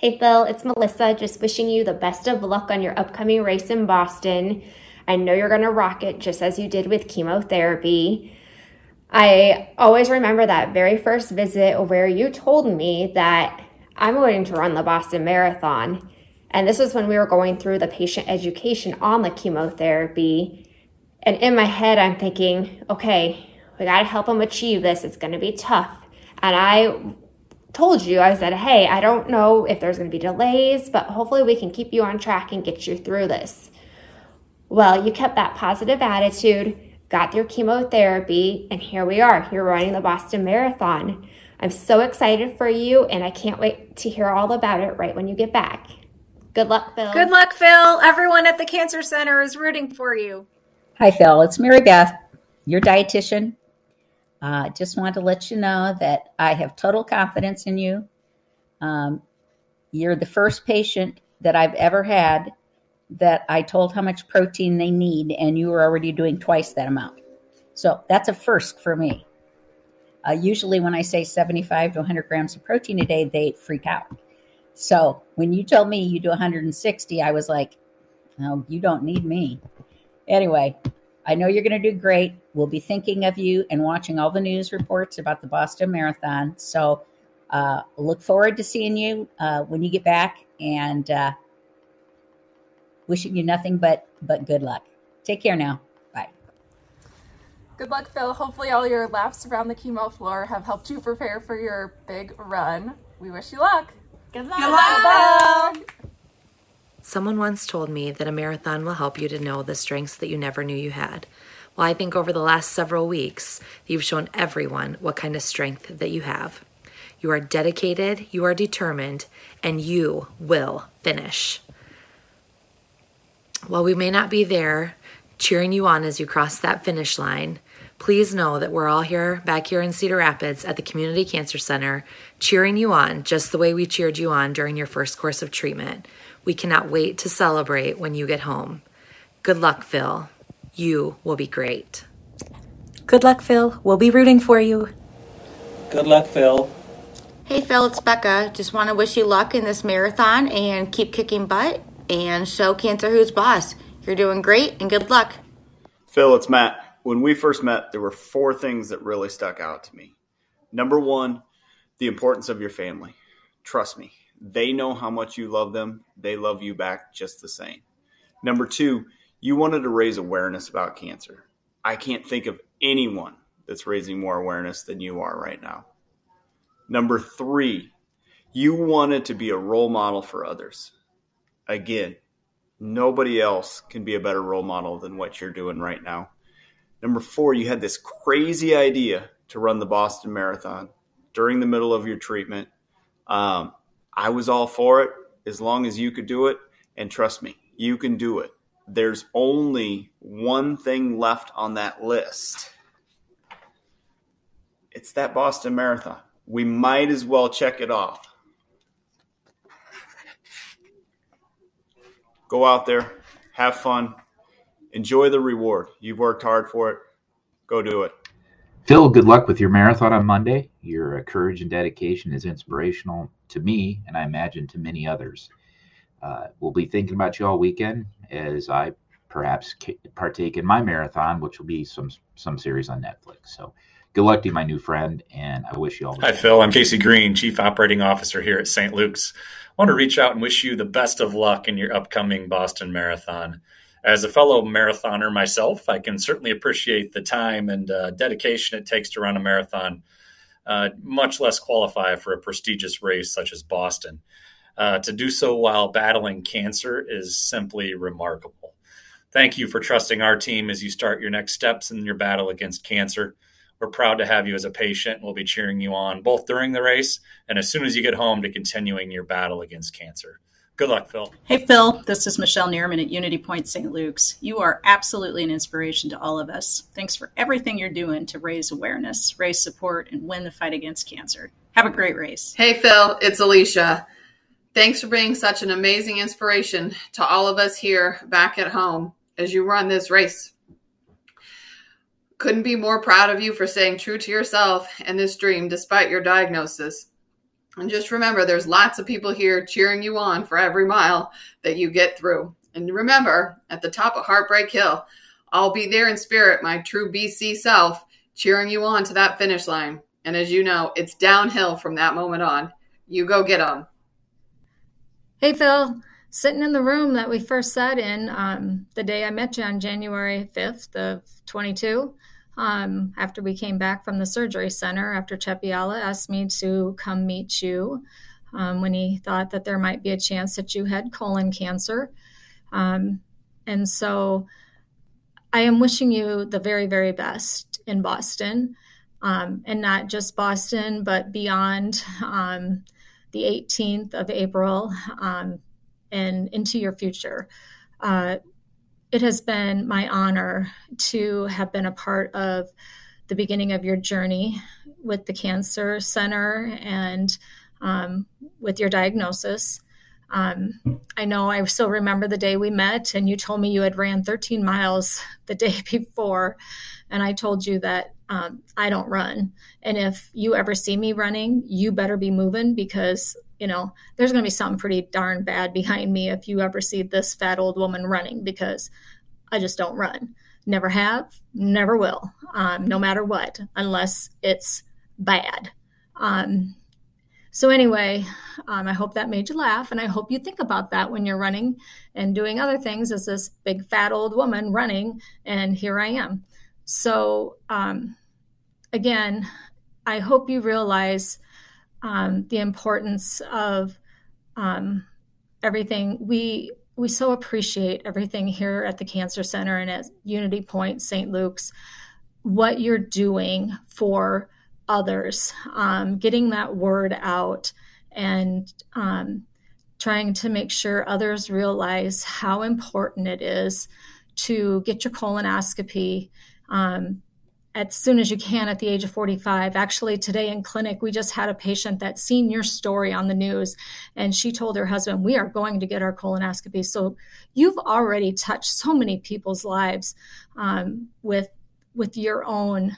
Hey Phil, it's Melissa, just wishing you the best of luck on your upcoming race in Boston. I know you're going to rock it just as you did with chemotherapy. I always remember that very first visit where you told me that I'm going to run the Boston Marathon. And this was when we were going through the patient education on the chemotherapy. And in my head, I'm thinking, okay, we got to help him achieve this. It's going to be tough. And I told you, I said, hey, I don't know if there's going to be delays, but hopefully we can keep you on track and get you through this. Well, you kept that positive attitude, got through chemotherapy, and here we are. You're running the Boston Marathon. I'm so excited for you, and I can't wait to hear all about it right when you get back. Good luck, Phil. Good luck, Phil. Everyone at the Cancer Center is rooting for you. Hi, Phil. It's Mary Beth, your dietitian I uh, just want to let you know that I have total confidence in you. Um, you're the first patient that I've ever had that I told how much protein they need, and you were already doing twice that amount. So that's a first for me. Uh, usually, when I say 75 to 100 grams of protein a day, they freak out. So when you told me you do 160, I was like, no, you don't need me. Anyway, I know you're going to do great. We'll be thinking of you and watching all the news reports about the Boston Marathon. So uh, look forward to seeing you uh, when you get back and uh, wishing you nothing but but good luck. Take care now. Bye. Good luck, Phil. Hopefully, all your laps around the chemo floor have helped you prepare for your big run. We wish you luck. Good luck. Good luck. Good luck. Someone once told me that a marathon will help you to know the strengths that you never knew you had. Well, I think over the last several weeks, you've shown everyone what kind of strength that you have. You are dedicated, you are determined, and you will finish. While we may not be there cheering you on as you cross that finish line, please know that we're all here back here in Cedar Rapids at the Community Cancer Center cheering you on just the way we cheered you on during your first course of treatment. We cannot wait to celebrate when you get home. Good luck, Phil. You will be great. Good luck, Phil. We'll be rooting for you. Good luck, Phil. Hey, Phil, it's Becca. Just want to wish you luck in this marathon and keep kicking butt and show Cancer Who's Boss. You're doing great and good luck. Phil, it's Matt. When we first met, there were four things that really stuck out to me. Number one, the importance of your family. Trust me, they know how much you love them. They love you back just the same. Number two, you wanted to raise awareness about cancer. I can't think of anyone that's raising more awareness than you are right now. Number three, you wanted to be a role model for others. Again, nobody else can be a better role model than what you're doing right now. Number four, you had this crazy idea to run the Boston Marathon during the middle of your treatment. Um, I was all for it as long as you could do it. And trust me, you can do it. There's only one thing left on that list. It's that Boston Marathon. We might as well check it off. Go out there, have fun, enjoy the reward. You've worked hard for it. Go do it. Phil, good luck with your marathon on Monday. Your uh, courage and dedication is inspirational to me, and I imagine to many others. Uh, we'll be thinking about you all weekend as I perhaps partake in my marathon, which will be some some series on Netflix. So, good luck to you, my new friend, and I wish you all. The best. Hi, Phil. I'm Casey Green, Chief Operating Officer here at St. Luke's. I want to reach out and wish you the best of luck in your upcoming Boston Marathon as a fellow marathoner myself, I can certainly appreciate the time and uh, dedication it takes to run a marathon, uh, much less qualify for a prestigious race such as Boston. Uh, to do so while battling cancer is simply remarkable. Thank you for trusting our team as you start your next steps in your battle against cancer. We're proud to have you as a patient. We'll be cheering you on both during the race and as soon as you get home to continuing your battle against cancer. Good luck, Phil. Hey, Phil. This is Michelle Neerman at Unity Point St. Luke's. You are absolutely an inspiration to all of us. Thanks for everything you're doing to raise awareness, raise support, and win the fight against cancer. Have a great race. Hey, Phil. It's Alicia. Thanks for being such an amazing inspiration to all of us here back at home as you run this race. Couldn't be more proud of you for staying true to yourself and this dream despite your diagnosis. And just remember, there's lots of people here cheering you on for every mile that you get through. And remember, at the top of Heartbreak Hill, I'll be there in spirit, my true BC self, cheering you on to that finish line. And as you know, it's downhill from that moment on. You go get them. Hey, Phil. Sitting in the room that we first sat in um, the day I met you on January 5th of 22, um, after we came back from the surgery center, after Chepiala asked me to come meet you um, when he thought that there might be a chance that you had colon cancer. Um, and so I am wishing you the very, very best in Boston, um, and not just Boston, but beyond um, the 18th of April um, and into your future. Uh, it has been my honor to have been a part of the beginning of your journey with the Cancer Center and um, with your diagnosis. Um, I know I still remember the day we met, and you told me you had ran 13 miles the day before, and I told you that um, I don't run, and if you ever see me running, you better be moving because you know there's going to be something pretty darn bad behind me if you ever see this fat old woman running because I just don't run. Never have, never will, um, no matter what, unless it's bad. Um, so, anyway, um, I hope that made you laugh. And I hope you think about that when you're running and doing other things as this big fat old woman running. And here I am. So, um, again, I hope you realize um, the importance of um, everything. We we so appreciate everything here at the Cancer Center and at Unity Point St. Luke's, what you're doing for others, um, getting that word out and um, trying to make sure others realize how important it is to get your colonoscopy um, as soon as you can at the age of 45. Actually, today in clinic, we just had a patient that seen your story on the news, and she told her husband, We are going to get our colonoscopy. So you've already touched so many people's lives um, with with your own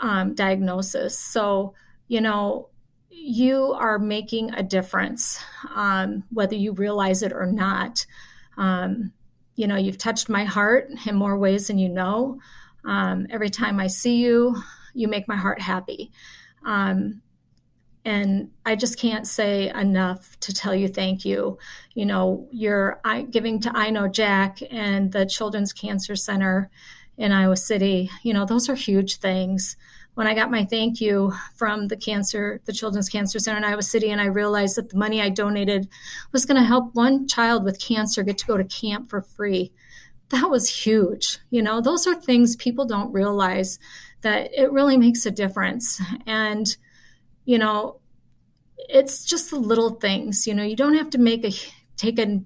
um, diagnosis. So, you know, you are making a difference, um, whether you realize it or not. Um, you know, you've touched my heart in more ways than you know. Um, every time I see you, you make my heart happy. Um, and I just can't say enough to tell you thank you. You know, you're giving to I Know Jack and the Children's Cancer Center in Iowa City. You know, those are huge things. When I got my thank you from the cancer, the Children's Cancer Center in Iowa City, and I realized that the money I donated was going to help one child with cancer get to go to camp for free. That was huge. You know, those are things people don't realize that it really makes a difference. And, you know, it's just the little things. You know, you don't have to make a take a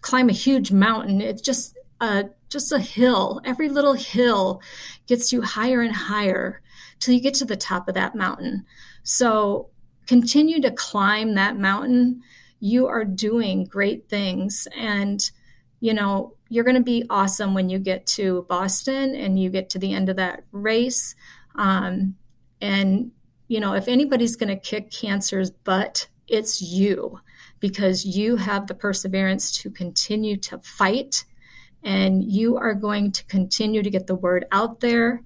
climb a huge mountain. It's just a just a hill. Every little hill gets you higher and higher till you get to the top of that mountain. So continue to climb that mountain. You are doing great things. And, you know, you're going to be awesome when you get to Boston and you get to the end of that race. Um, and, you know, if anybody's going to kick cancer's butt, it's you because you have the perseverance to continue to fight and you are going to continue to get the word out there.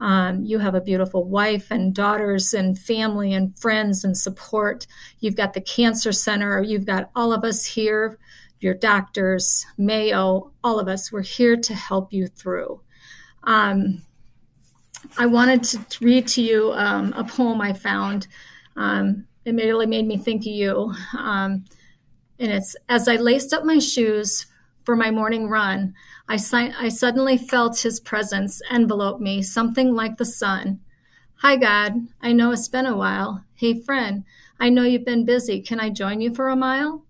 Um, you have a beautiful wife and daughters and family and friends and support. You've got the Cancer Center. You've got all of us here, your doctors, Mayo, all of us. We're here to help you through. Um, I wanted to read to you um, a poem I found. Um, it really made me think of you. Um, and it's As I laced up my shoes for my morning run, I, si- I suddenly felt his presence envelope me, something like the sun. Hi, God. I know it's been a while. Hey, friend. I know you've been busy. Can I join you for a mile?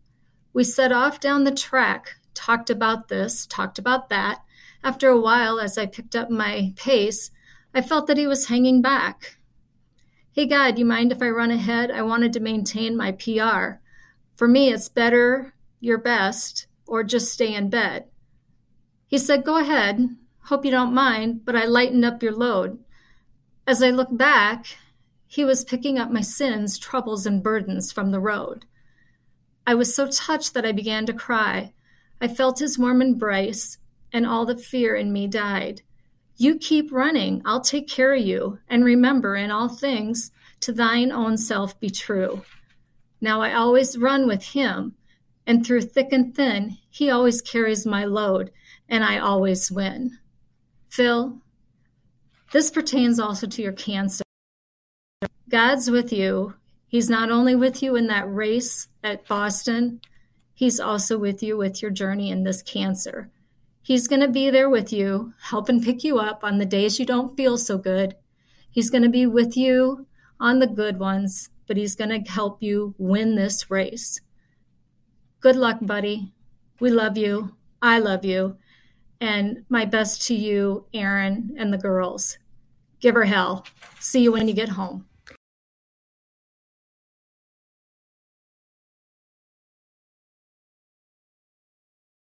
We set off down the track, talked about this, talked about that. After a while, as I picked up my pace, I felt that he was hanging back. Hey, God, you mind if I run ahead? I wanted to maintain my PR. For me, it's better, your best, or just stay in bed. He said, Go ahead. Hope you don't mind, but I lightened up your load. As I looked back, He was picking up my sins, troubles, and burdens from the road. I was so touched that I began to cry. I felt his warm embrace, and all the fear in me died. You keep running, I'll take care of you, and remember in all things to thine own self be true. Now I always run with him, and through thick and thin, he always carries my load, and I always win. Phil, this pertains also to your cancer. God's with you. He's not only with you in that race at Boston, He's also with you with your journey in this cancer. He's going to be there with you, helping pick you up on the days you don't feel so good. He's going to be with you on the good ones, but He's going to help you win this race. Good luck, buddy. We love you. I love you. And my best to you, Aaron, and the girls. Give her hell. See you when you get home.